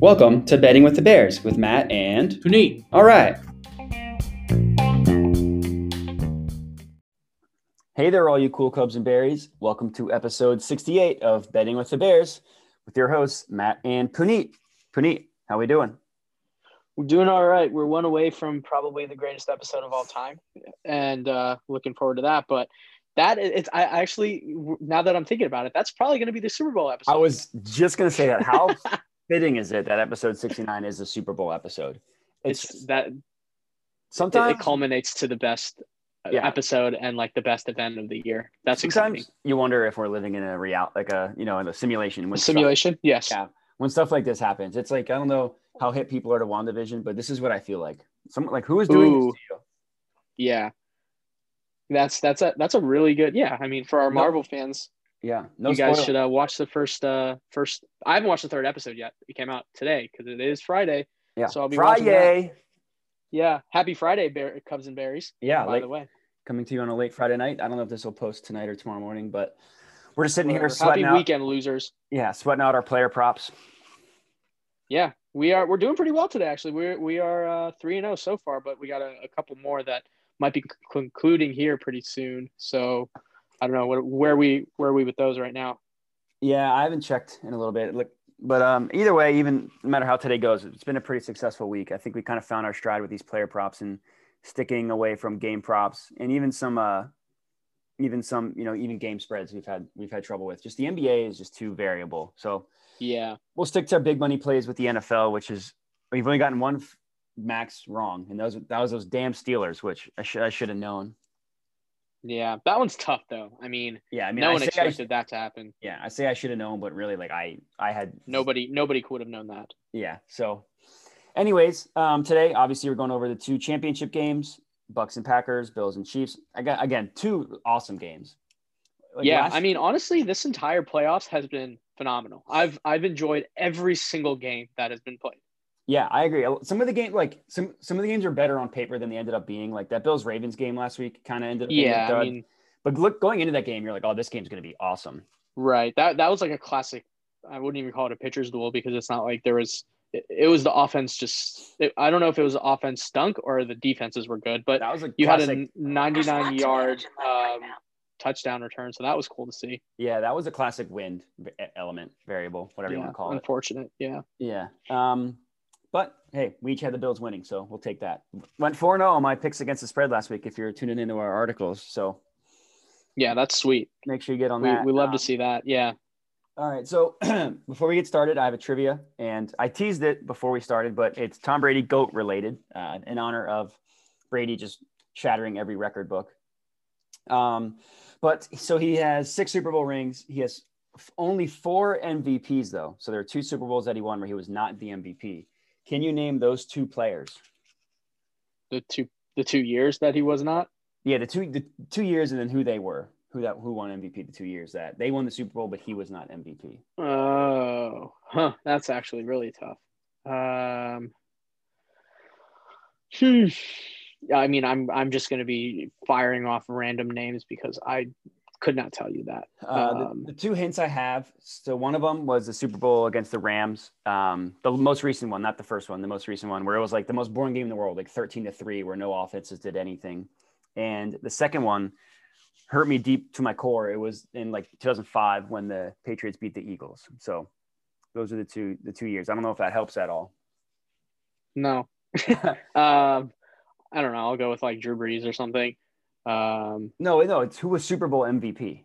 Welcome to Betting with the Bears with Matt and. Puneet. All right. Hey there, all you cool Cubs and Berries. Welcome to episode 68 of Betting with the Bears with your hosts, Matt and Puneet. Puneet, how we doing? We're doing all right. We're one away from probably the greatest episode of all time, and uh, looking forward to that. But that it's I actually now that I'm thinking about it, that's probably going to be the Super Bowl episode. I was just going to say that. How fitting is it that episode 69 is a Super Bowl episode? It's, it's that sometimes it, it, culminates to the best uh, yeah. episode and like the best event of the year. That's sometimes exciting. you wonder if we're living in a real like a you know in a simulation. When simulation, stuff, yes. Yeah, when stuff like this happens, it's like I don't know how hit people are to WandaVision, but this is what I feel like. Someone like who is doing Ooh. this to you? Yeah. That's that's a that's a really good yeah. I mean, for our no. Marvel fans, yeah, no you guys spoiler. should uh, watch the first uh first. I haven't watched the third episode yet. It came out today because it is Friday. Yeah, so I'll be Friday. Yeah, happy Friday, Bear, Cubs and Berries. Yeah, by late, the way, coming to you on a late Friday night. I don't know if this will post tonight or tomorrow morning, but we're just sitting Whatever. here sweating happy out. weekend, losers. Yeah, sweating out our player props. Yeah, we are. We're doing pretty well today. Actually, we're we are uh, three and zero oh so far, but we got a, a, couple more that might be concluding here pretty soon. So I don't know what, where we where are we with those right now. Yeah, I haven't checked in a little bit. Look, but um, either way, even no matter how today goes, it's been a pretty successful week. I think we kind of found our stride with these player props and sticking away from game props and even some uh, even some you know even game spreads we've had we've had trouble with. Just the NBA is just too variable. So yeah. We'll stick to our big money plays with the NFL, which is we've only gotten one max wrong, and those that was those damn Steelers, which I should I should have known. Yeah, that one's tough though. I mean, yeah, I mean, no I one expected that to happen. Yeah, I say I should have known, but really, like I I had nobody nobody could have known that. Yeah. So, anyways, um, today obviously we're going over the two championship games: Bucs and Packers, Bills and Chiefs. I got again two awesome games. Like yeah, last... I mean, honestly, this entire playoffs has been phenomenal. I've I've enjoyed every single game that has been played. Yeah, I agree. Some of the game, like some some of the games are better on paper than they ended up being. Like that Bills Ravens game last week, kind of ended up. Yeah, I mean, but look, going into that game, you're like, oh, this game's going to be awesome. Right. That that was like a classic. I wouldn't even call it a pitcher's duel because it's not like there was. It, it was the offense just. It, I don't know if it was the offense stunk or the defenses were good, but that was a you had a 99 yard um, touchdown return. So that was cool to see. Yeah, that was a classic wind element variable, whatever yeah, you want to call it. Unfortunate. Yeah. Yeah. Um, but hey, we each had the Bills winning, so we'll take that. Went 4 0 on my picks against the spread last week if you're tuning into our articles. So yeah, that's sweet. Make sure you get on we, that. We love um, to see that. Yeah. All right. So before we get started, I have a trivia, and I teased it before we started, but it's Tom Brady GOAT related uh, in honor of Brady just shattering every record book. Um, but so he has six Super Bowl rings. He has only four MVPs though. So there are two Super Bowls that he won where he was not the MVP. Can you name those two players? The two the two years that he was not? Yeah, the two the two years and then who they were. Who that who won MVP the two years that they won the Super Bowl, but he was not MVP. Oh, huh. That's actually really tough. Um, hmm. I mean, I'm I'm just going to be firing off random names because I could not tell you that. Uh, um, the, the, two hints I have. So one of them was the Super Bowl against the Rams. Um, the most recent one, not the first one, the most recent one, where it was like the most boring game in the world, like 13 to three, where no offenses did anything. And the second one hurt me deep to my core. It was in like 2005 when the Patriots beat the Eagles. So those are the two the two years. I don't know if that helps at all. No. um, I don't know. I'll go with like Drew Brees or something. Um, no, no, it's who was Super Bowl MVP.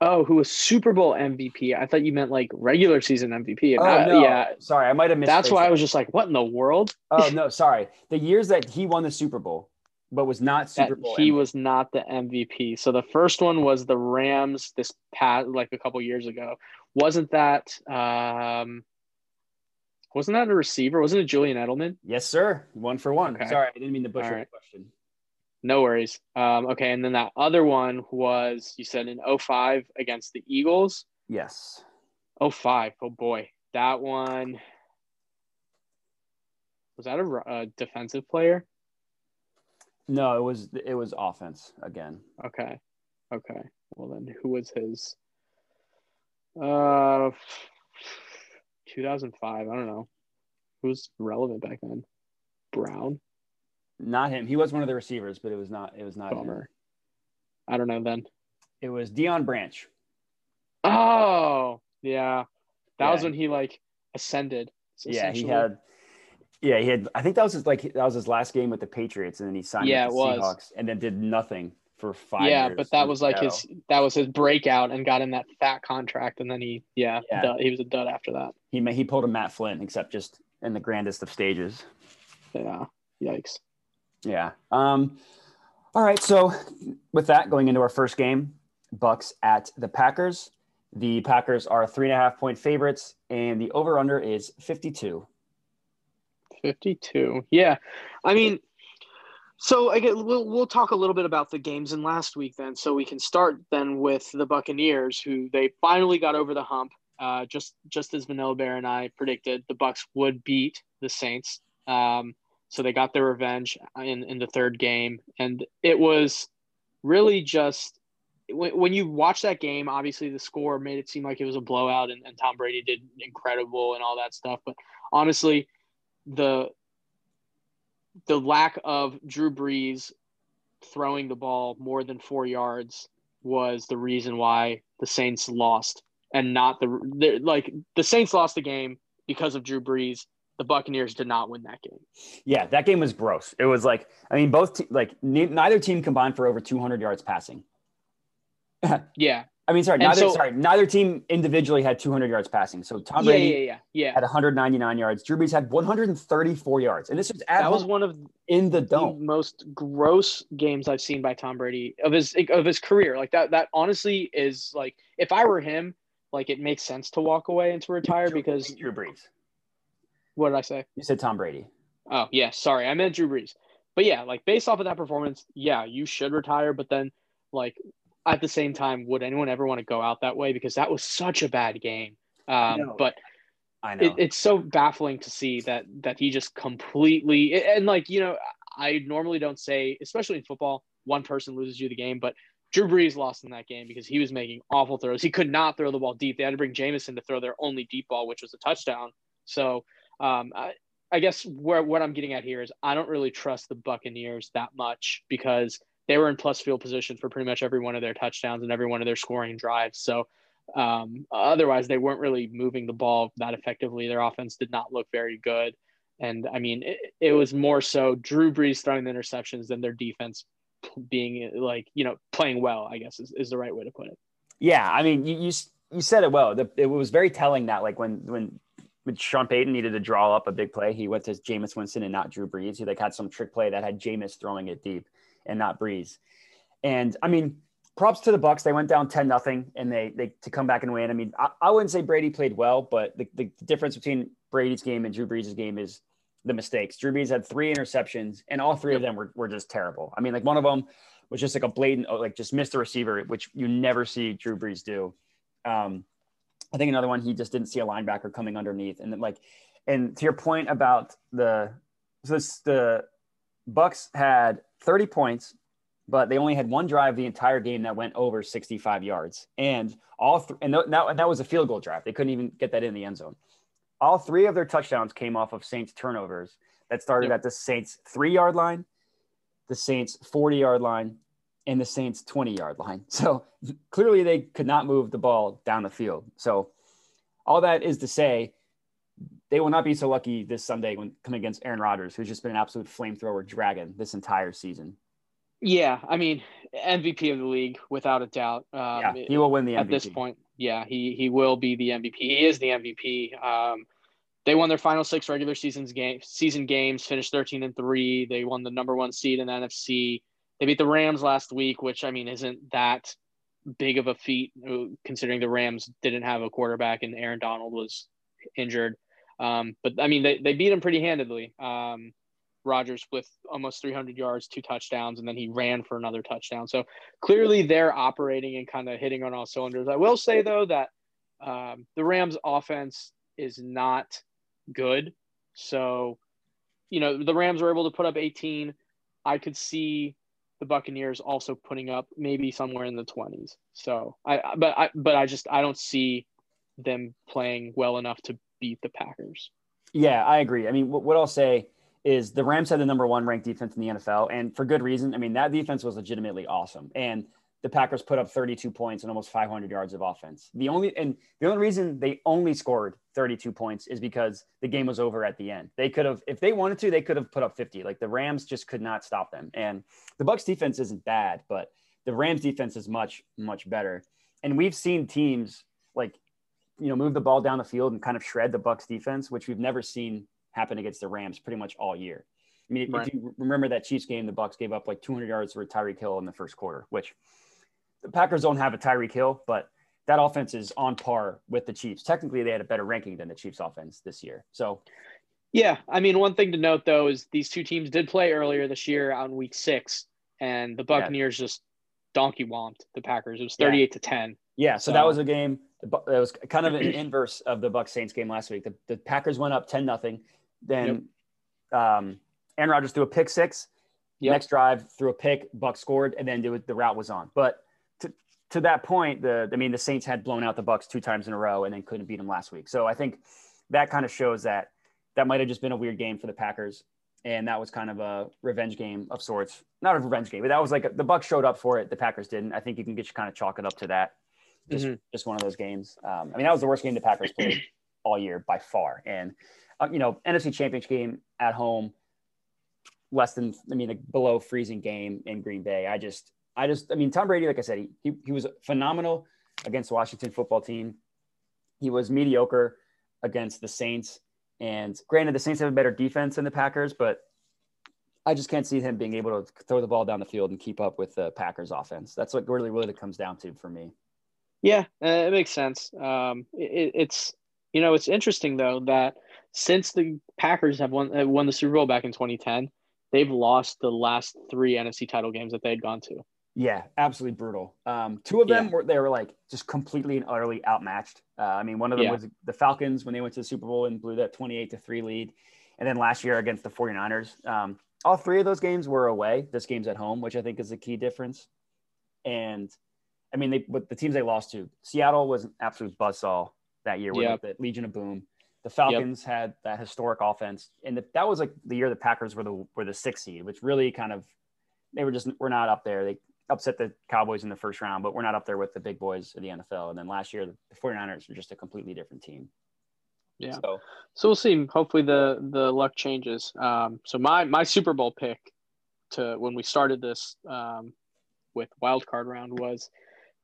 Oh, who was Super Bowl MVP? I thought you meant like regular season MVP. Oh, no. yeah. Sorry, I might have missed. That's why I was just like, what in the world? oh no, sorry. The years that he won the Super Bowl, but was not Super that Bowl. He MVP. was not the MVP. So the first one was the Rams this past like a couple years ago. Wasn't that um wasn't that a receiver? Wasn't it Julian Edelman? Yes, sir. One for one. Okay. Sorry, I didn't mean to butcher right. the question. No worries. Um, okay, and then that other one was you said in 05 against the Eagles. Yes. 05. Oh boy, that one was that a, a defensive player? No, it was it was offense again. Okay. Okay. Well then, who was his? Uh, 2005. I don't know. Who's relevant back then? Brown. Not him. He was one of the receivers, but it was not. It was not. Bummer. Him. I don't know then. It was Deion Branch. Oh, yeah. That Yeah. was when he like ascended. Yeah, he had. Yeah, he had. I think that was his like that was his last game with the Patriots, and then he signed Yeah, with it the was. And then did nothing for five. Yeah, but that was like his that was his breakout and got in that fat contract, and then he yeah, Yeah. dud- he was a dud after that. He he pulled a Matt Flynn, except just in the grandest of stages. Yeah, yikes. Yeah. Um. All right. So with that, going into our first game, Bucs at the Packers. The Packers are three and a half point favorites, and the over under is fifty two. 52. Yeah. I mean, so I get we'll we'll talk a little bit about the games in last week then, so we can start then with the Buccaneers, who they finally got over the hump. Uh, just just as Vanilla Bear and I predicted, the Bucs would beat the Saints. Um, so they got their revenge in in the third game, and it was really just when, when you watch that game. Obviously, the score made it seem like it was a blowout, and, and Tom Brady did incredible and all that stuff. But honestly, the the lack of Drew Brees throwing the ball more than four yards was the reason why the Saints lost, and not the, the like the Saints lost the game because of Drew Brees. The Buccaneers did not win that game. Yeah, that game was gross. It was like I mean, both te- like ne- neither team combined for over two hundred yards passing. Yeah, I mean, sorry, neither so- sorry, neither team individually had two hundred yards passing. So Tom Brady yeah, yeah, yeah. had hundred ninety nine yards. Drew Brees had one hundred and thirty four yards, and this was at That was one of in the the most gross games I've seen by Tom Brady of his of his career. Like that that honestly is like if I were him, like it makes sense to walk away and to retire because Drew Brees. What did I say? You said Tom Brady. Oh yeah, sorry, I meant Drew Brees. But yeah, like based off of that performance, yeah, you should retire. But then, like at the same time, would anyone ever want to go out that way? Because that was such a bad game. Um, know. but I know. it, it's so baffling to see that that he just completely and like you know, I normally don't say, especially in football, one person loses you the game, but Drew Brees lost in that game because he was making awful throws. He could not throw the ball deep. They had to bring Jamison to throw their only deep ball, which was a touchdown. So um, I, I guess where what I'm getting at here is I don't really trust the Buccaneers that much because they were in plus field position for pretty much every one of their touchdowns and every one of their scoring drives. So um, otherwise, they weren't really moving the ball that effectively. Their offense did not look very good. And I mean, it, it was more so Drew Brees throwing the interceptions than their defense being like, you know, playing well, I guess is, is the right way to put it. Yeah, I mean, you you, you said it well. The, it was very telling that like when when when Sean Payton needed to draw up a big play, he went to Jameis Winston and not Drew Brees. He like had some trick play that had Jameis throwing it deep and not Brees. And I mean, props to the Bucs. They went down ten nothing and they they to come back and win. I mean, I, I wouldn't say Brady played well, but the, the difference between Brady's game and Drew Brees' game is the mistakes. Drew Brees had three interceptions, and all three of them were, were just terrible. I mean, like one of them was just like a blatant, like just missed the receiver, which you never see Drew Brees do. Um, I think another one he just didn't see a linebacker coming underneath, and then like, and to your point about the so this the Bucs had 30 points, but they only had one drive the entire game that went over 65 yards, and all th- and that that was a field goal drive. They couldn't even get that in the end zone. All three of their touchdowns came off of Saints turnovers that started Yep. at the Saints three yard line, the Saints 40 yard line, and the Saints 20 yard line. So clearly they could not move the ball down the field. So all that is to say, they will not be so lucky this Sunday when coming against Aaron Rodgers, who's just been an absolute flamethrower dragon this entire season. Yeah, I mean MVP of the league without a doubt. Um, yeah, he will win the MVP. at this point. Yeah, he he will be the MVP. He is the MVP. Um, they won their final six regular seasons game season games, finished thirteen and three. They won the number one seed in the NFC. They beat the Rams last week, which I mean isn't that big of a feat uh, considering the Rams didn't have a quarterback and Aaron Donald was injured. Um, but I mean they they beat him pretty handedly. Um, with almost 300 yards, two touchdowns, and then he ran for another touchdown. So clearly they're operating and kind of hitting on all cylinders. I will say though that um, the Rams offense is not good. So, you know, the Rams were able to put up 18. I could see the Buccaneers also putting up maybe somewhere in the 20s. So I, but I, but I just I don't see them playing well enough to beat the Packers. Yeah, I agree. I mean, what, what I'll say is the Rams had the number one ranked defense in the NFL, and for good reason. I mean, that defense was legitimately awesome, and the Packers put up 32 points and almost 500 yards of offense. The only and the only reason they only scored 32 points is because the game was over at the end. They could have, if they wanted to, they could have put up 50. Like the Rams just could not stop them. And the Bucs defense isn't bad, but the Rams defense is much much better. And we've seen teams like you know move the ball down the field and kind of shred the Bucs defense, which we've never seen happen against the Rams pretty much all year. I mean, right. if you remember that Chiefs game, the Bucs gave up like 200 yards for Tyreek Hill in the first quarter, which the Packers don't have a Tyreek Hill, but that offense is on par with the Chiefs. Technically, they had a better ranking than the Chiefs offense this year. So, yeah, I mean, one thing to note though is these two teams did play earlier this year on week six, and the Buccaneers yeah. just donkey womped the Packers. It was 38 yeah. to 10. Yeah, so, so, that was a game that was kind of an inverse of the Buck Saints game last week. The, the Packers went up 10 nothing. Then yep. um, Aaron Rodgers threw a pick six. Yep. Next drive, threw a pick, Buck scored, and then the route was on. But to, that point, the I mean, the Saints had blown out the Bucs two times in a row and then couldn't beat them last week. So I think that kind of shows that that might have just been a weird game for the Packers, and that was kind of a revenge game of sorts. Not a revenge game, but that was like a, the Bucs showed up for it. The Packers didn't. I think you can just kind of chalk it up to that. Just mm-hmm. just one of those games. Um, I mean, that was the worst game the Packers played all year by far, and uh, you know, NFC Championship game at home, less than I mean, like below freezing game in Green Bay. I just, I just, I mean, Tom Brady, like I said, he he, he was phenomenal against the Washington football team. He was mediocre against the Saints. And granted, the Saints have a better defense than the Packers, but I just can't see him being able to throw the ball down the field and keep up with the Packers offense. That's what really, really comes down to for me. Yeah, uh, it makes sense. Um, it, it's, you know, it's interesting though that since the Packers have won have won the Super Bowl back in 2010, they've lost the last three NFC title games that they had gone to. Yeah, absolutely brutal. Um, two of them yeah. were they were like just completely and utterly outmatched. Uh, I mean, one of them yeah. was the Falcons when they went to the Super Bowl and blew that 28 to 3 lead. And then last year against the 49ers. Um, all three of those games were away. This game's at home, which I think is a key difference. And I mean, they but the teams they lost to, Seattle was an absolute buzzsaw that year with yep. the Legion of Boom. The Falcons yep. had that historic offense, and the, that was like the year the Packers were the were the sixth seed, which really kind of they were just we're not up there. They upset the Cowboys in the first round, but we're not up there with the big boys of the NFL. And then last year, the 49ers were just a completely different team. Yeah. So, so we'll see. Hopefully the the luck changes. Um, so my my Super Bowl pick to when we started this um, with wild card round was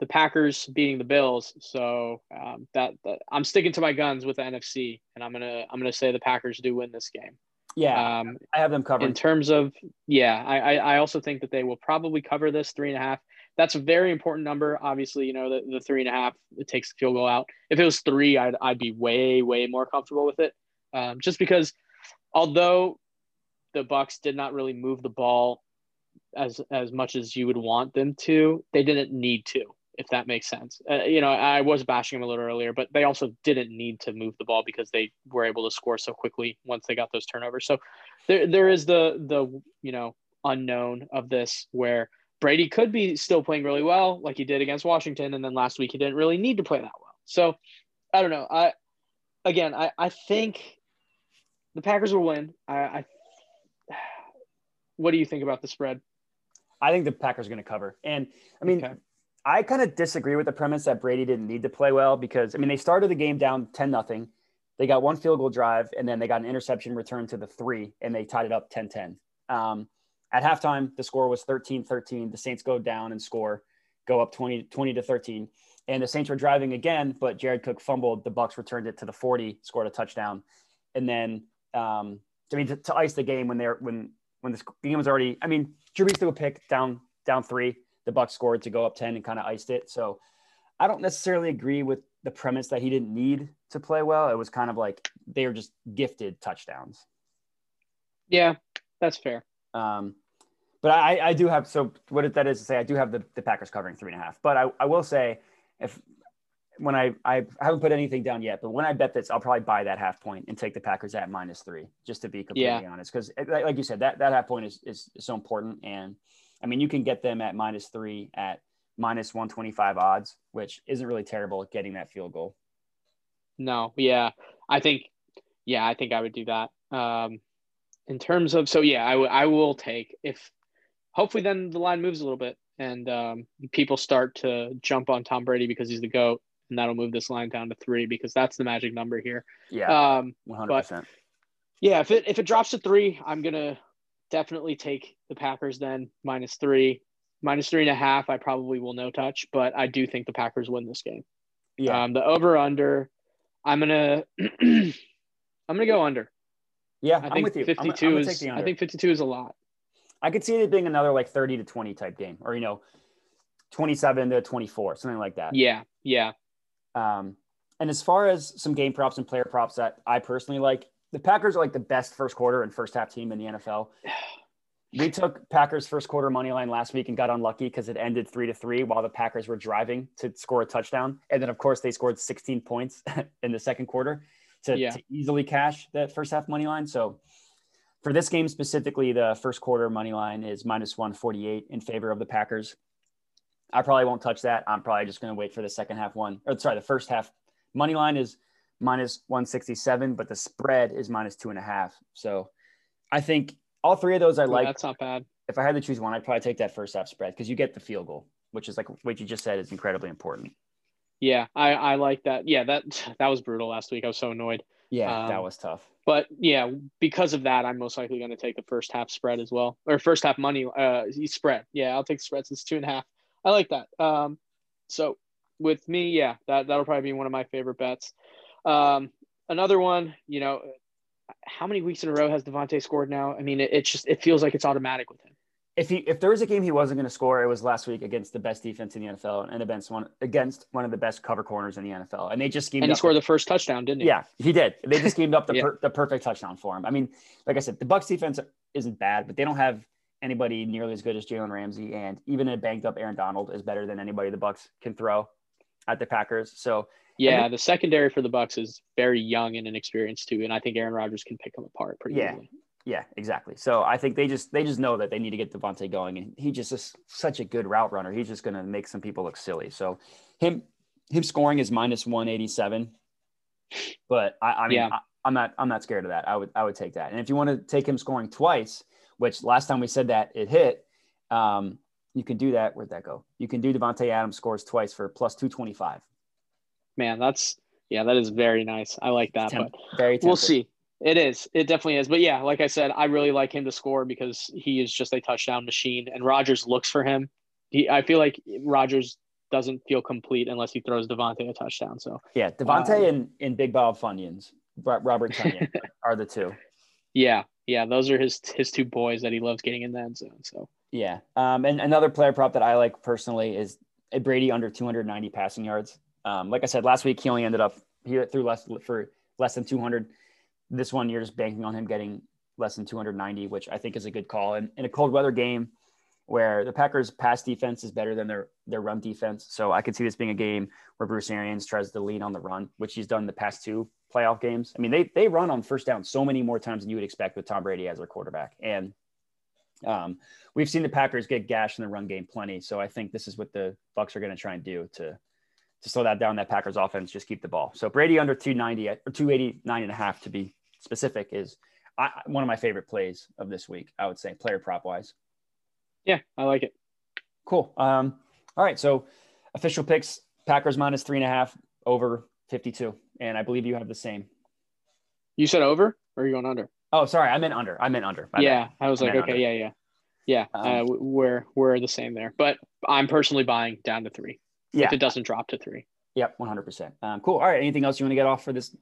the Packers beating the Bills. So um, that, that, I'm sticking to my guns with the NFC, and I'm gonna I'm gonna say the Packers do win this game. Yeah, um, I have them covered. In terms of yeah, I, I also think that they will probably cover this three and a half. That's a very important number. Obviously, you know the, the three and a half it takes the field goal out. If it was three, I'd I'd be way way more comfortable with it. Um, just because although the Bucs did not really move the ball as as much as you would want them to, they didn't need to if that makes sense. Uh, you know, I was bashing them a little earlier, but they also didn't need to move the ball because they were able to score so quickly once they got those turnovers. So there, there is the the you know unknown of this where Brady could be still playing really well, like he did against Washington, and then last week he didn't really need to play that well. So I don't know. I again, I I think the Packers will win. I, I what do you think about the spread? I think the Packers are going to cover. And I mean, okay. I kind of disagree with the premise that Brady didn't need to play well because I mean they started the game down 10 nothing. They got one field goal drive and then they got an interception return to the three and they tied it up 10-10. Um, at halftime, the score was 13-13. The Saints go down and score, go up 20, 20 to 13. And the Saints were driving again, but Jared Cook fumbled. The Bucs returned it to the 40, scored a touchdown. And then um, I mean to, to ice the game when they're when when the game was already, I mean, Drew Brees threw a pick down down three the Bucs scored to go up 10 and kind of iced it. So I don't necessarily agree with the premise that he didn't need to play well. It was kind of like they were just gifted touchdowns. Yeah, that's fair. Um, but I, I do have so what that is to say I do have the, the Packers covering three and a half. But I, I will say if when I I haven't put anything down yet, but when I bet this, I'll probably buy that half point and take the Packers at minus three, just to be completely yeah. honest. Because like you said, that that half point is, is so important and I mean, you can get them at minus three at minus 125 odds, which isn't really terrible at getting that field goal. No, yeah, I think, yeah, I think I would do that. Um, in terms of, so yeah, I, w- I will take if hopefully then the line moves a little bit and um, people start to jump on Tom Brady because he's the goat, and that'll move this line down to three because that's the magic number here. Yeah, Um, one hundred but percent. yeah, if it if it drops to three, I'm gonna definitely take the Packers then minus three, minus three and a half. I probably will no touch, but I do think the Packers win this game. Yeah, Um, the over under, I'm gonna I'm gonna go under. yeah, I I'm think with you. I'm- 52 I'm, is I think 52 is a lot. I could see it being another like thirty to twenty type game, or you know, twenty-seven to twenty-four, something like that. Yeah, yeah, Um, and as far as some game props and player props that I personally like, the Packers are like the best first quarter and first half team in the NFL. We took Packers first quarter money line last week and got unlucky because it ended three to three while the Packers were driving to score a touchdown. And then, of course, they scored 16 points in the second quarter to, Yeah. to easily cash that first half money line. So for this game specifically, the first quarter money line is minus 148 in favor of the Packers. I probably won't touch that. I'm probably just going to wait for the second half one, or sorry, the first half money line is minus 167, but the spread is minus two and a half. So I think all three of those I like. that's not bad. If I had to choose one, I'd probably take that first half spread because you get the field goal, which is like what you just said is incredibly important. Yeah, I I like that. Yeah, that that was brutal last week. I was so annoyed. Yeah, that Um, was tough. But yeah, because of that, I'm most likely going to take the first half spread as well, or first half money uh spread. Yeah, I'll take the spread since two and a half. I like that. Um, so with me, yeah, that that'll probably be one of my favorite bets. Um, another one, you know, how many weeks in a row has Davante scored now? I mean, it, it's just it feels like it's automatic with him. If he if there was a game he wasn't going to score, it was last week against the best defense in the NFL and against one against one of the best cover corners in the NFL, and they just schemed And he scored the first touchdown, didn't he? Yeah, he did. They just schemed up the, Yeah. per, the perfect touchdown for him. I mean, like I said, the Bucs defense isn't bad, but they don't have anybody nearly as good as Jalen Ramsey, and even a banged up Aaron Donald is better than anybody the Bucs can throw at the Packers. So Yeah, the secondary for the Bucs is very young and inexperienced too, and I think Aaron Rodgers can pick them apart pretty Yeah. easily. yeah, exactly. So I think they just they just know that they need to get Davante going, and he just is such a good route runner. He's just going to make some people look silly. So him him scoring is minus one eighty seven, but I, I mean Yeah. I, I'm not I'm not scared of that. I would I would take that. And if you want to take him scoring twice, which last time we said that it hit, um, you can do that. Where'd that go? You can do Davante Adams scores twice for plus two twenty five. Man, that's yeah, that is very nice. I like that, but Very we'll see. It is. It definitely is. But yeah, like I said, I really like him to score because he is just a touchdown machine, and Rodgers looks for him. He, I feel like Rodgers doesn't feel complete unless he throws Davante a touchdown. So Yeah, Davante Um, and, and Big Bob Funyuns, Robert Tonyan are the two. yeah, yeah, those are his his two boys that he loves getting in the end zone. So Yeah. Um, and another player prop that I like personally is a Brady under 290 passing yards. Um, like I said last week, he only ended up he threw less for less than 200. This one, you're just banking on him getting less than 290, which I think is a good call. And in a cold weather game where the Packers' pass defense is better than their their run defense, so I could see this being a game where Bruce Arians tries to lean on the run, which he's done the past two playoff games. I mean, they they run on first down so many more times than you would expect with Tom Brady as their quarterback, and um, we've seen the Packers get gashed in the run game plenty. So I think this is what the Bucs are going to try and do to to slow that down. That Packers offense just keep the ball. So Brady under 290 or 289 and a half to be specific is I, one of my favorite plays of this week. I would say player prop wise. yeah, I like it. Cool. Um, all right. So official picks: Packers minus three and a half over 52, and I believe you have the same. You said over or are you going under? Oh, sorry, I meant under. I meant under. My yeah, bad. I was I like, meant okay, under. yeah, yeah, yeah. Um, uh, we're we're the same there, but I'm personally buying down to three. Yeah. If it doesn't drop to three, Yep. 100. percent um, Cool. All right. Anything else you want to get off for this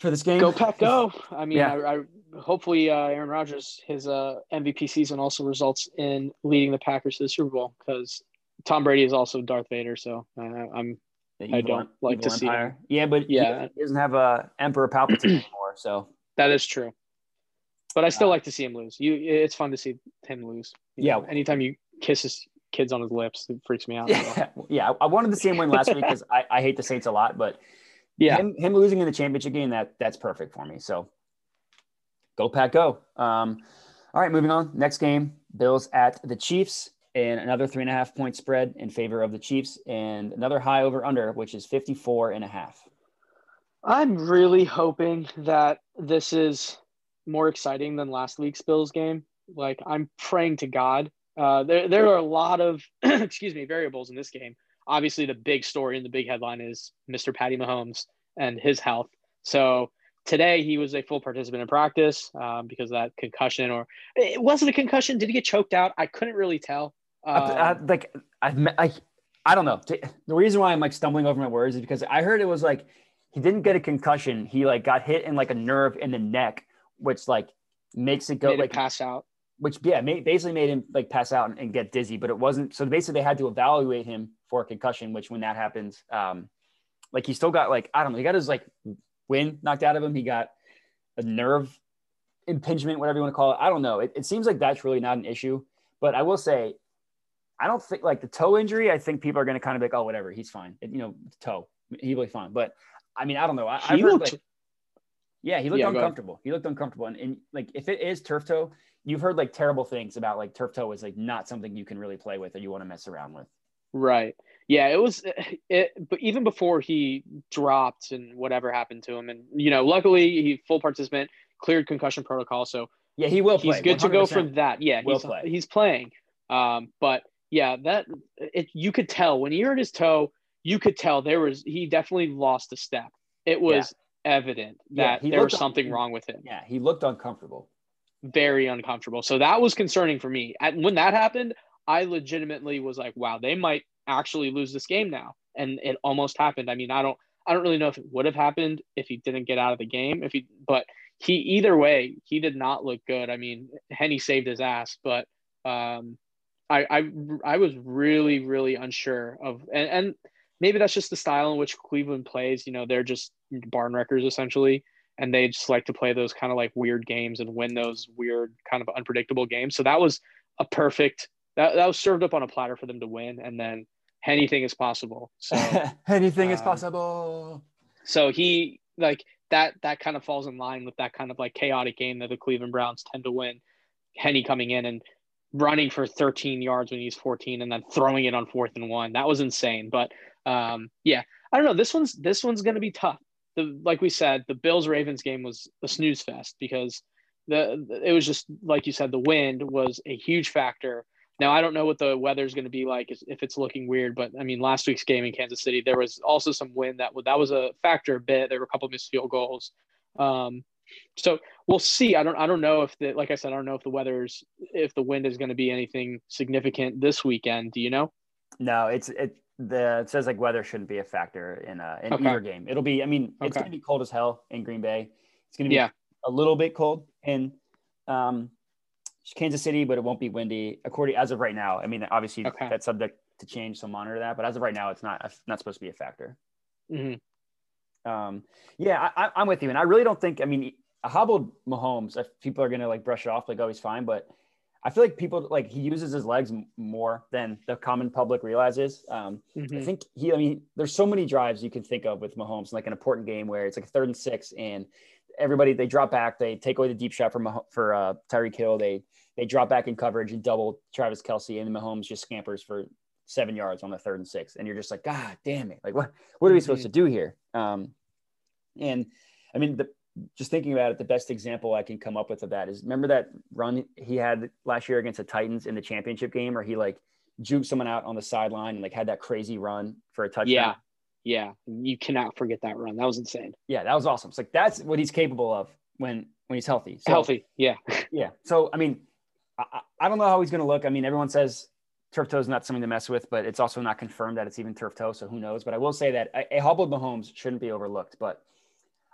for this game? go pack, go. I mean, Yeah. I, I hopefully uh, Aaron Rodgers his uh, MVP season also results in leading the Packers to the Super Bowl because Tom Brady is also Darth Vader. So uh, I'm I don't like to see empire. Yeah, but Yeah. he, doesn't have a Emperor Palpatine anymore. So that is true, but I still Uh, like to see him lose. You, it's fun to see him lose. You Yeah. know, anytime you kiss his kids on his lips, it freaks me out. yeah, yeah. I wanted to see him win last week because I, I hate the Saints a lot, but yeah. him, him losing in the championship game that that's perfect for me. So go Pat, go. Um, all right, moving on. Next game, Bills at the Chiefs, and another three and a half point spread in favor of the Chiefs, and another high over under, which is 54 and a half. I'm really hoping that this is more exciting than last week's Bills game. Like I'm praying to God. Uh, there, there are a lot of, excuse me, variables in this game. Obviously, the big story and the big headline is Mr. Patty Mahomes and his health. So today he was a full participant in practice um, because of that concussion, or it wasn't a concussion. Did he get choked out? I couldn't really tell. Um, I, I, like I, I, I don't know. The reason why I'm like stumbling over my words is because I heard it was like he didn't get a concussion. He like got hit in like a nerve in the neck, which like makes it go like pass out. Which yeah, made, basically made him like pass out and, and, get dizzy. But it wasn't. So basically, they had to evaluate him for a concussion. Which when that happens, um, like he still got like I don't know. He got his like wind knocked out of him. He got a nerve impingement, whatever you want to call it. I don't know. It, it seems like that's really not an issue. But I will say, I don't think like the toe injury. I think people are going to kind of be like, oh, whatever, he's fine. It, you know, toe, he'll be fine. But I mean, I don't know. I, he looked, like, yeah, he looked yeah, uncomfortable. He looked uncomfortable, and, and like if it is turf toe, you've heard like terrible things about like turf toe is like not something you can really play with or you want to mess around with. Right. Yeah, it was it but even before he dropped and whatever happened to him and you know, luckily he full participant, cleared concussion protocol, so yeah, he will play. He's good 100%. to go for that. Yeah, he's play. he's playing. Um, but yeah, that it you could tell when he hurt his toe, you could tell there was he definitely lost a step. It was yeah. evident that yeah, there was something wrong with him. Yeah, he looked uncomfortable. Very uncomfortable. So that was concerning for me. And when that happened, I legitimately was like, wow, they might actually lose this game now. And it almost happened. I mean, I don't I don't really know if it would have happened if he didn't get out of the game. If he but he either way, he did not look good. I mean, Henne saved his ass, but um I I I was really, really unsure of and, and maybe that's just the style in which Cleveland plays. You know, they're just barn wreckers essentially, and they just like to play those kind of like weird games and win those weird kind of unpredictable games. So that was a perfect that that was served up on a platter for them to win, and then anything is possible. So anything um, is possible. So he like that that kind of falls in line with that kind of like chaotic game that the Cleveland Browns tend to win. Henne coming in and running for 13 yards when he's 14 and then throwing it on fourth and one. That was insane. But um, yeah, I don't know. This one's this one's going to be tough. The like we said, the Bills Ravens game was a snooze fest because the it was just like you said, the wind was a huge factor. Now I don't know what the weather's going to be like if it's looking weird, but I mean last week's game in Kansas City there was also some wind that that was a factor a bit. There were a couple missed field goals. Um, so we'll see. I don't I don't know if the like I said I don't know if the weather's if the wind is going to be anything significant this weekend. Do you know? No, it's it the it says like weather shouldn't be a factor in uh in okay. either game. It'll be I mean it's okay. gonna be cold as hell in Green Bay. It's gonna be yeah. a little bit cold in um Kansas City, but it won't be windy according as of right now. I mean obviously okay. that's subject to change, so monitor that. But as of right now, it's not not supposed to be a factor. Mm-hmm. Um, yeah, I, I'm with you, and I really don't think. I mean, a hobbled Mahomes, if people are gonna like brush it off like oh he's fine, but I feel like people like he uses his legs more than the common public realizes. Um, mm-hmm. I think he, I mean, there's so many drives you can think of with Mahomes, like an important game where it's like a third and six, and everybody they drop back, they take away the deep shot for for uh, Tyreek Hill, they they drop back in coverage and double Travis Kelce, and Mahomes just scampers for seven yards on the third and six, and you're just like, God damn it! Like what what are we mm-hmm. supposed to do here? Um, and I mean the just thinking about it, the best example I can come up with of that is remember that run he had last year against the Titans in the championship game where he like juked someone out on the sideline and like had that crazy run for a touchdown. Yeah. Yeah. You cannot forget that run. That was insane. Yeah, that was awesome. It's like that's what he's capable of when when he's healthy. So, healthy. Yeah. yeah. So I mean, I, I don't know how he's gonna look. I mean, everyone says turf toe is not something to mess with, but it's also not confirmed that it's even turf toe. So who knows? But I will say that a, a hobbled Mahomes shouldn't be overlooked. But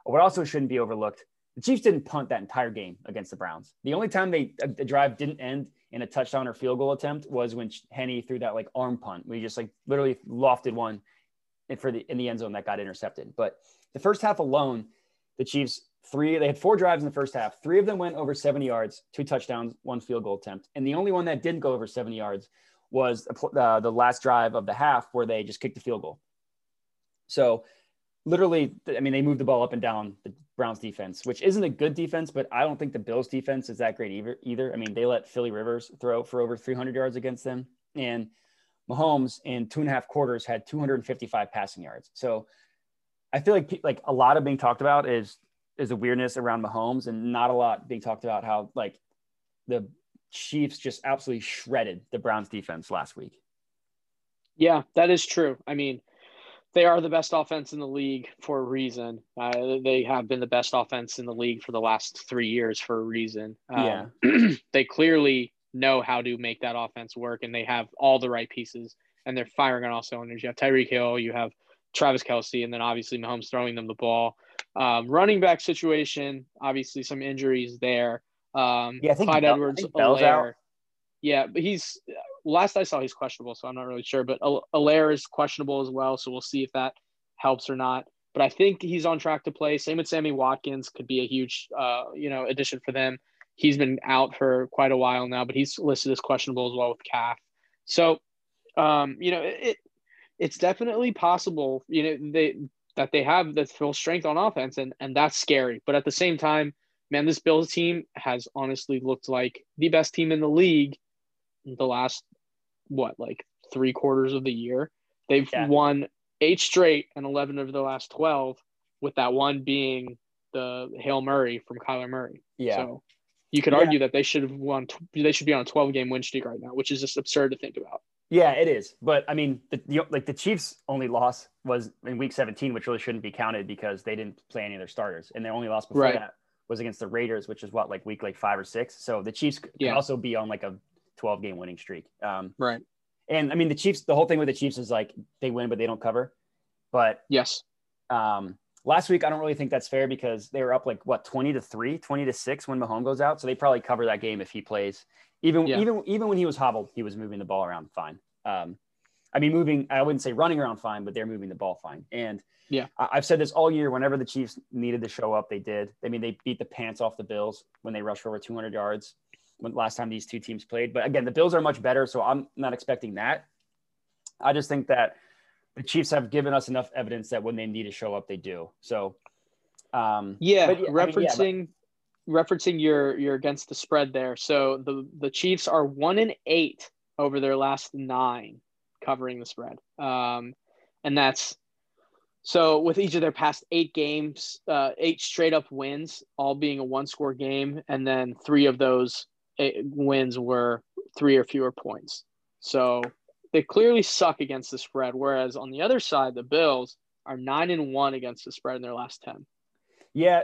what also shouldn't be overlooked the Chiefs didn't punt that entire game against the Browns. The only time they a, a drive didn't end in a touchdown or field goal attempt was when Henne threw that like arm punt. We just like literally lofted one for the in the end zone that got intercepted. But the first half alone, the Chiefs three they had four drives in the first half. Three of them went over 70 yards, two touchdowns, one field goal attempt, and the only one that didn't go over 70 yards was uh, the last drive of the half where they just kicked the field goal. So literally, I mean, they moved the ball up and down the Browns defense, which isn't a good defense, but I don't think the Bills defense is that great either. Either I mean, they let Philly Rivers throw for over 300 yards against them, and Mahomes in two and a half quarters had 255 passing yards. So I feel like like a lot of being talked about is is a weirdness around Mahomes, and not a lot being talked about how like the Chiefs just absolutely shredded the Browns defense last week. Yeah, that is true. I mean, they are the best offense in the league for a reason. Uh, they have been the best offense in the league for the last three years for a reason. Yeah. Um, they clearly know how to make that offense work, and they have all the right pieces, and they're firing on all cylinders. You have Tyreek Hill, you have Travis Kelce, and then obviously Mahomes throwing them the ball. Um, running back situation, obviously some injuries there. Um, Yeah, I think Clyde Bell- I Edwards, think Bell's out. Yeah, but he's last I saw he's questionable, so I'm not really sure. But Al- Helaire is questionable as well, so we'll see if that helps or not. But I think he's on track to play. Same with Sammy Watkins, could be a huge, uh, you know, addition for them. He's been out for quite a while now, but he's listed as questionable as well with calf. So, um, you know, it it's definitely possible, you know, they that they have the full strength on offense, and and that's scary. But at the same time, man, this Bills team has honestly looked like the best team in the league the last what like three quarters of the year. They've Yeah. won eight straight and eleven of the last twelve, with that one being the Hail Murray from Kyler Murray. Yeah. So you could Yeah. argue that they should have won. They should be on a twelve game win streak right now, which is just absurd to think about. Yeah, it is. But I mean, the, the like the Chiefs' only loss was in Week 17, which really shouldn't be counted because they didn't play any of their starters, and their only loss before Right. that was against the Raiders, which is what like week like five or six. So the Chiefs could Yeah. also be on like a 12 game winning streak. Um, Right. and I mean, the Chiefs. The whole thing with the Chiefs is like they win, but they don't cover. But Yes. um, last week, I don't really think that's fair because they were up like what 20 to three, 20 to six when Mahomes goes out. So they probably cover that game if he plays. Even Yeah. even even when he was hobbled, he was moving the ball around fine. Um, I mean, moving. I wouldn't say running around fine, but they're moving the ball fine. And Yeah. I- I've said this all year. Whenever the Chiefs needed to show up, they did. I mean, they beat the pants off the Bills when they rushed for over 200 yards when last time these two teams played. But again, the Bills are much better, so I'm not expecting that. I just think that the Chiefs have given us enough evidence that when they need to show up, they do. So, um, Yeah, But yeah, I mean, yeah, but- referencing referencing your your against the spread there. So the the Chiefs are one and eight over their last nine covering the spread, um, and that's so with each of their past eight games, uh, eight straight up wins, all being a one score game, and then three of those Eh, wins were three or fewer points. So they clearly suck against the spread. Whereas on the other side, the Bills are nine and one against the spread in their last ten. yeah,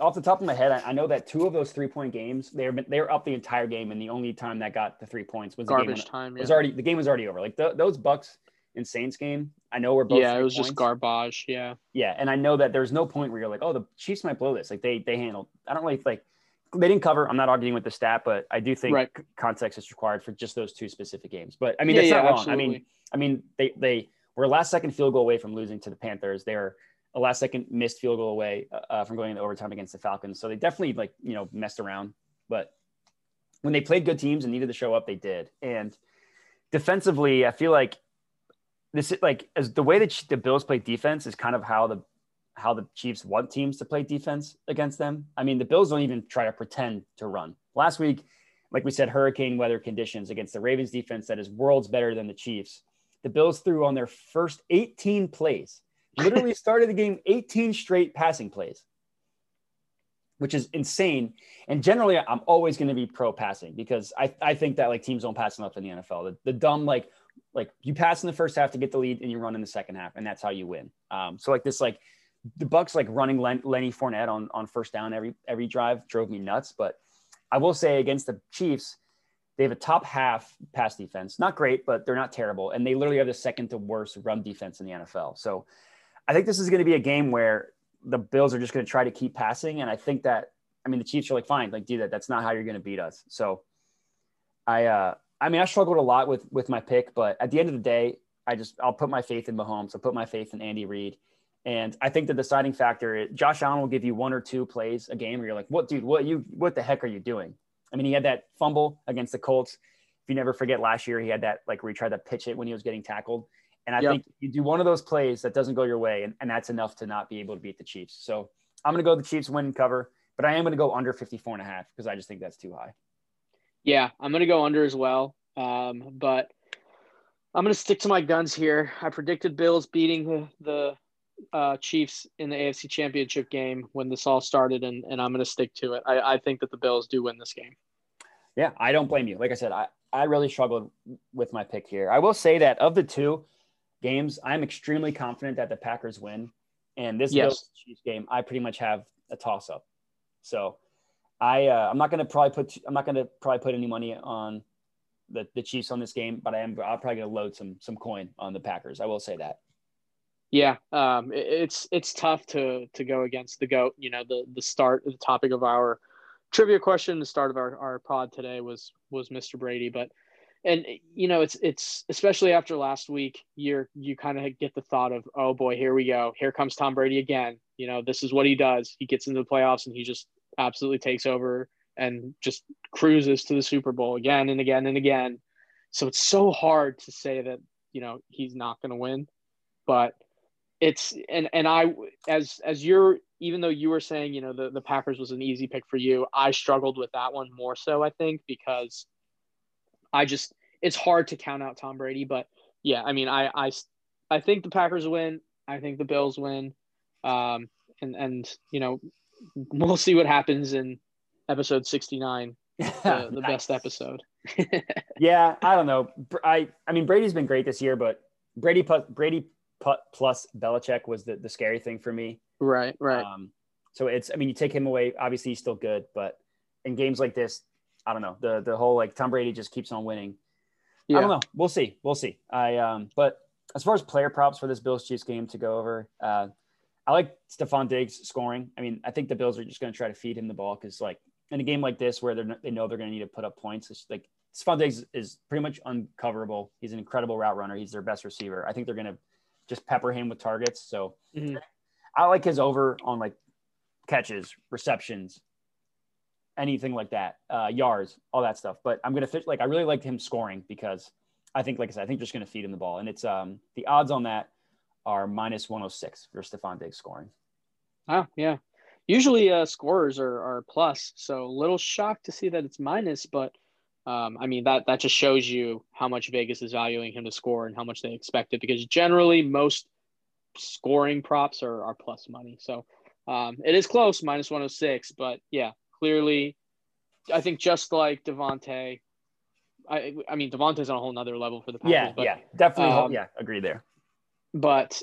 off the top of my head, I, know that two of those three point games, they were they were up the entire game, and the only time that got the three points was the game garbage time. it Yeah, was already the game was already over. Like th- those Bucs and Saints game, I know we're both yeah it was just garbage. Yeah, Yeah, and I know that there's no point where you're like, oh, the Chiefs might blow this. Like they they handled. I don't really like they didn't cover. I'm not arguing with the stat, but I do think Right. context is required for just those two specific games. But I mean, Yeah, that's yeah, not wrong. I mean. I mean they they were last second field goal away from losing to the Panthers. They're a last second missed field goal away uh, uh, from going into overtime against the Falcons. So they definitely like you know messed around, but when they played good teams and needed to show up, they did. And defensively, I feel like this is like as the way that the Bills play defense is kind of how the how the Chiefs want teams to play defense against them. I mean, the Bills don't even try to pretend to run. Last week, like we said, hurricane weather conditions against the Ravens defense that is worlds better than the Chiefs. The Bills threw on their first 18 plays, literally started the game 18 straight passing plays, which is insane. And generally, I'm always going to be pro passing because I, I think that like teams don't pass enough in the NFL. The, the dumb, like, like you pass in the first half to get the lead and you run in the second half, and that's how you win. Um, so like this, like the Bucs like running Len- Lenny Fournette on on first down every every drive drove me nuts. But I will say against the Chiefs, they have a top half pass defense, not great, but they're not terrible, and they literally have the second to worst run defense in the NFL. So I think this is going to be a game where the Bills are just going to try to keep passing, and I think that I mean the Chiefs are like fine, like do that. That's not how you're going to beat us. So I uh I mean I struggled a lot with with my pick, but at the end of the day, I just I'll put my faith in Mahomes. I'll put my faith in Andy Reid. And I think the deciding factor is Josh Allen will give you one or two plays a game where you're like, what, dude, what you, what the heck are you doing? I mean, he had that fumble against the Colts. If you never forget last year, he had that like where he tried to pitch it when he was getting tackled. And I Yep. think you do one of those plays that doesn't go your way, and, and that's enough to not be able to beat the Chiefs. So I'm going to go the Chiefs win and cover, but I am going to go under 54 and a half because I just think that's too high. yeah, I'm gonna go under as well. Um, but I'm gonna stick to my guns here. I predicted Bills beating the, the uh, Chiefs in the AFC Championship game when this all started, and, and I'm going to stick to it. I, I think that the Bills do win this game. Yeah, I don't blame you. Like I said, I, I really struggled with my pick here. I will say that of the two games, I'm extremely confident that the Packers win. And this yes. Bills Chiefs game, I pretty much have a toss up. So I uh, I'm not going to probably put I'm not going to probably put any money on the, the Chiefs on this game, but I am I'm probably going to load some some coin on the Packers. I will say that. Yeah, um, it, it's it's tough to to go against the goat. You know, the the start the topic of our trivia question, the start of our, our pod today was was Mr. Brady, but and you know it's it's especially after last week you're you kind of get the thought of oh boy here we go here comes tom brady again you know this is what he does he gets into the playoffs and he just absolutely takes over and just cruises to the super bowl again and again and again so it's so hard to say that you know he's not going to win but it's and and i as as you're even though you were saying you know the, the packers was an easy pick for you i struggled with that one more so i think because I just it's hard to count out Tom Brady, but yeah, I mean, I I I think the Packers win. I think the Bills win. Um, and and you know, we'll see what happens in episode sixty nine, the, the best episode. yeah, I don't know. I I mean, Brady's been great this year, but Brady plus Brady plus Belichick was the the scary thing for me. Right, right. Um, so it's I mean, you take him away, obviously he's still good, but in games like this, I don't know. The the whole like Tom Brady just keeps on winning. Yeah. I don't know. We'll see. We'll see. I um but as far as player props for this Bills Chiefs game to go over, uh, I like Stefon Diggs scoring. I mean, I think the Bills are just going to try to feed him the ball because like in a game like this where they're they know they're going to need to put up points, it's like Stefon Diggs is pretty much uncoverable. He's an incredible route runner. He's their best receiver. I think they're going to just pepper him with targets. So mm-hmm. I like his over on like catches, receptions, anything like that, uh, yards, all that stuff. But I'm gonna fit like I really liked him scoring because I think, like I said, I think just gonna feed him the ball, and it's um the odds on that are minus 106 for Stefon Diggs scoring. Oh yeah, usually uh, scorers are are plus, so a little shocked to see that it's minus, but. Um, I mean that that just shows you how much Vegas is valuing him to score and how much they expect it because generally most scoring props are, are plus money. So um, it is close, minus 106, but yeah, clearly, I think just like Davante, I I mean Davante's on a whole nother level for the Packers. Yeah, but, yeah, definitely. Um, yeah, agree there. But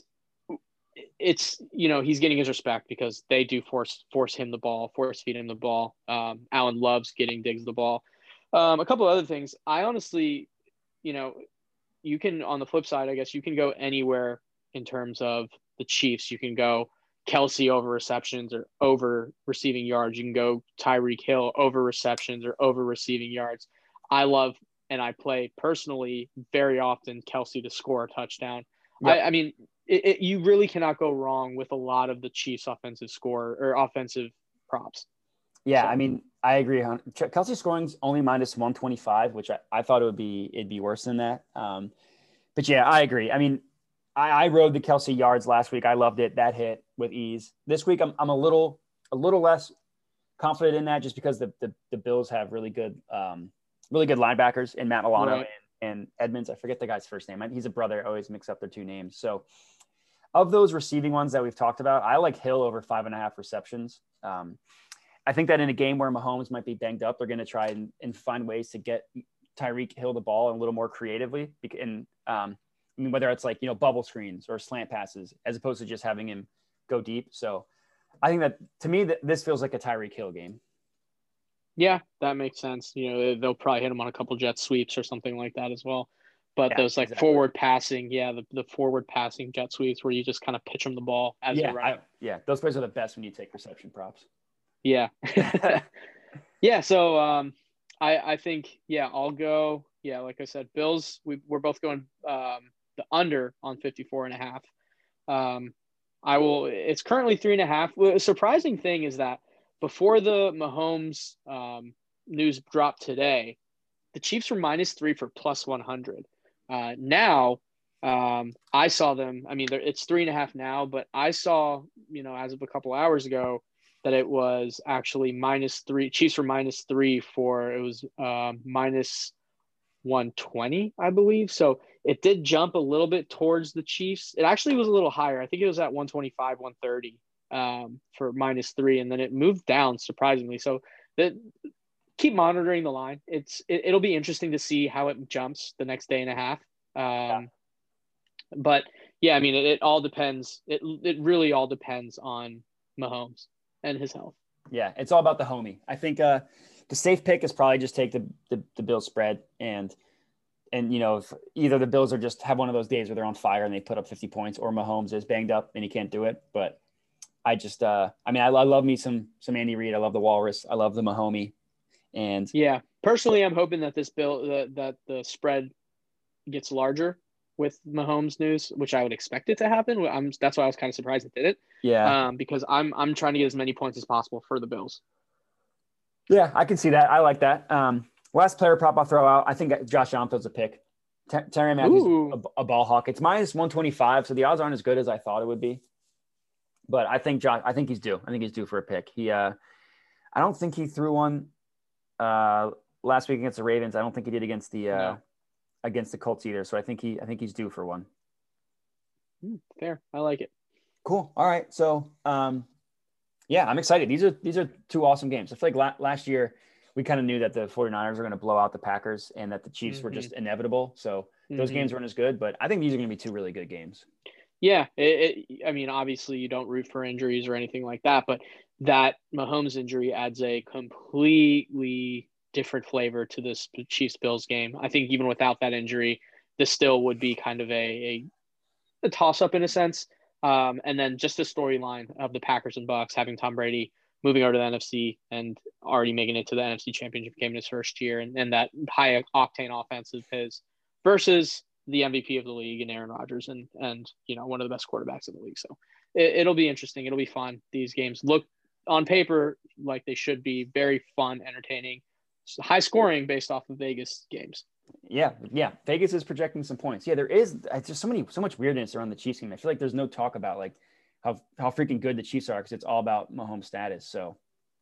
it's you know he's getting his respect because they do force force him the ball, force feed him the ball. Um, Allen loves getting Diggs the ball. Um, a couple of other things. I honestly, you know, you can on the flip side, I guess you can go anywhere in terms of the Chiefs. You can go Kelce over receptions or over receiving yards. You can go Tyreek Hill over receptions or over receiving yards. I love and I play personally very often Kelce to score a touchdown. Yep. I, I, mean, it, it, you really cannot go wrong with a lot of the Chiefs' offensive score or offensive props. Yeah. I mean, I agree. Kelce scoring's only minus one twenty five, which I, I thought it would be it'd be worse than that. Um, but yeah, I agree. I mean, I, I rode the Kelce yards last week. I loved it. That hit with ease. This week, I'm, I'm a little a little less confident in that just because the the, the Bills have really good um, really good linebackers in Matt Milano right. and, and Edmunds. I forget the guy's first name. He's a brother. I always mix up their two names. So of those receiving ones that we've talked about, I like Hill over five and a half receptions. Um, I think that in a game where Mahomes might be banged up, they're going to try and, and, find ways to get Tyreek Hill the ball a little more creatively. And um, I mean, whether it's like, you know, bubble screens or slant passes, as opposed to just having him go deep. So I think that to me, that this feels like a Tyreek Hill game. Yeah, that makes sense. You know, they'll probably hit him on a couple jet sweeps or something like that as well. But yeah, those like exactly. forward passing, yeah, the, the forward passing jet sweeps where you just kind of pitch them the ball as yeah, I, yeah, those plays are the best when you take reception props. Yeah. yeah. So um, I, I think, yeah, I'll go. Yeah, like I said, Bills, we, we're both going um, the under on 54 and a half. Um, I will, it's currently three and a half. A surprising thing is that before the Mahomes um, news dropped today, the Chiefs were minus three for plus 100. Uh, now, um, I saw them. I mean, it's three and a half now, but I saw, you know, as of a couple hours ago, that it was actually minus three. Chiefs were minus three for it was uh, minus 120, I believe. So it did jump a little bit towards the Chiefs. It actually was a little higher. I think it was at 125, 130 um, for minus three, and then it moved down surprisingly. So that keep monitoring the line. It's it, will be interesting to see how it jumps the next day and a half. Um, yeah. But yeah, I mean, it, it all depends. It it really all depends on Mahomes and his health. Yeah, it's all about the homie. I think uh, the safe pick is probably just take the the, the Bills spread and and you know if either the Bills are just have one of those days where they're on fire and they put up 50 points, or Mahomes is banged up and he can't do it. But I just uh, I mean I, I love me some some Andy Reid. I love the Walrus. I love the Mahomie. And yeah, personally, I'm hoping that this bill that, that the spread gets larger with Mahomes news, which I would expect it to happen. I'm that's why I was kind of surprised it didn't. Yeah. Um, because I'm I'm trying to get as many points as possible for the Bills. Yeah, I can see that. I like that. Um, last player prop I'll throw out. I think Josh Allen a pick. Tyrann Mathieu a, a, ball hawk. It's minus 125, so the odds aren't as good as I thought it would be. But I think Josh, I think he's due. I think he's due for a pick. He, uh, I don't think he threw one uh, last week against the Ravens. I don't think he did against the uh, no. Against the Colts either. So I think he I think he's due for one. Hmm, fair. I like it. Cool. All right. So um, yeah, I'm excited. These are these are two awesome games. I feel like la- last year we kind of knew that the 49ers were going to blow out the Packers and that the Chiefs mm-hmm. were just inevitable. So those mm-hmm. games weren't as good, but I think these are going to be two really good games. Yeah, it, it, I mean, obviously you don't root for injuries or anything like that, but that Mahomes injury adds a completely different flavor to this Chiefs Bills game. I think even without that injury, this still would be kind of a, a, a toss up in a sense. Um, and then just the storyline of the Packers and Bucs having Tom Brady moving over to the NFC and already making it to the NFC Championship game in his first year, and, and that high octane offense of his versus the MVP of the league and Aaron Rodgers and and you know one of the best quarterbacks in the league. So it, will be interesting. It'll be fun. These games look on paper like they should be very fun, entertaining, high scoring based off of Vegas games. Yeah, yeah. Vegas is projecting some points. Yeah, there is it's just so many so much weirdness around the Chiefs game. I feel like there's no talk about like how how freaking good the Chiefs are because it's all about Mahomes status. So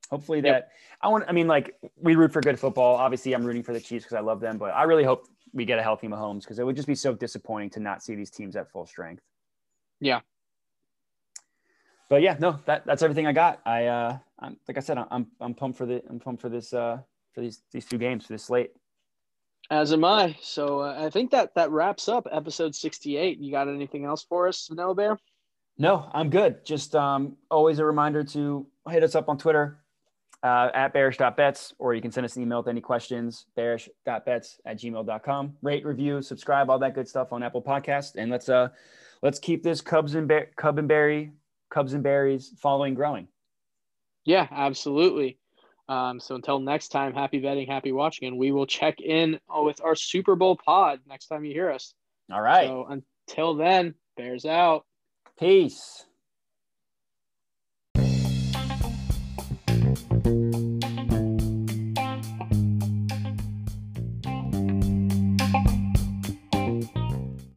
hopefully that yep. I want. I mean, like we root for good football. Obviously, I'm rooting for the Chiefs because I love them, but I really hope we get a healthy Mahomes because it would just be so disappointing to not see these teams at full strength. Yeah. But yeah, no, that that's everything I got. I uh, I'm, like I said, I'm I'm pumped for the I'm pumped for this uh for these these two games for this slate. As am I. So uh, I think that that wraps up episode 68. You got anything else for us, Vanilla Bear? No, I'm good. Just um, always a reminder to hit us up on Twitter uh, at bearish.bets, or you can send us an email with any questions, bearish.bets at gmail.com. Rate, review, subscribe, all that good stuff on Apple Podcast. And let's uh let's keep this Cubs and Bear, Cub and Berry, Cubs and Berries following growing. Yeah, absolutely. Um, so until next time, happy betting, happy watching, and we will check in with our Super Bowl pod next time you hear us. All right. So until then, Bears out. Peace.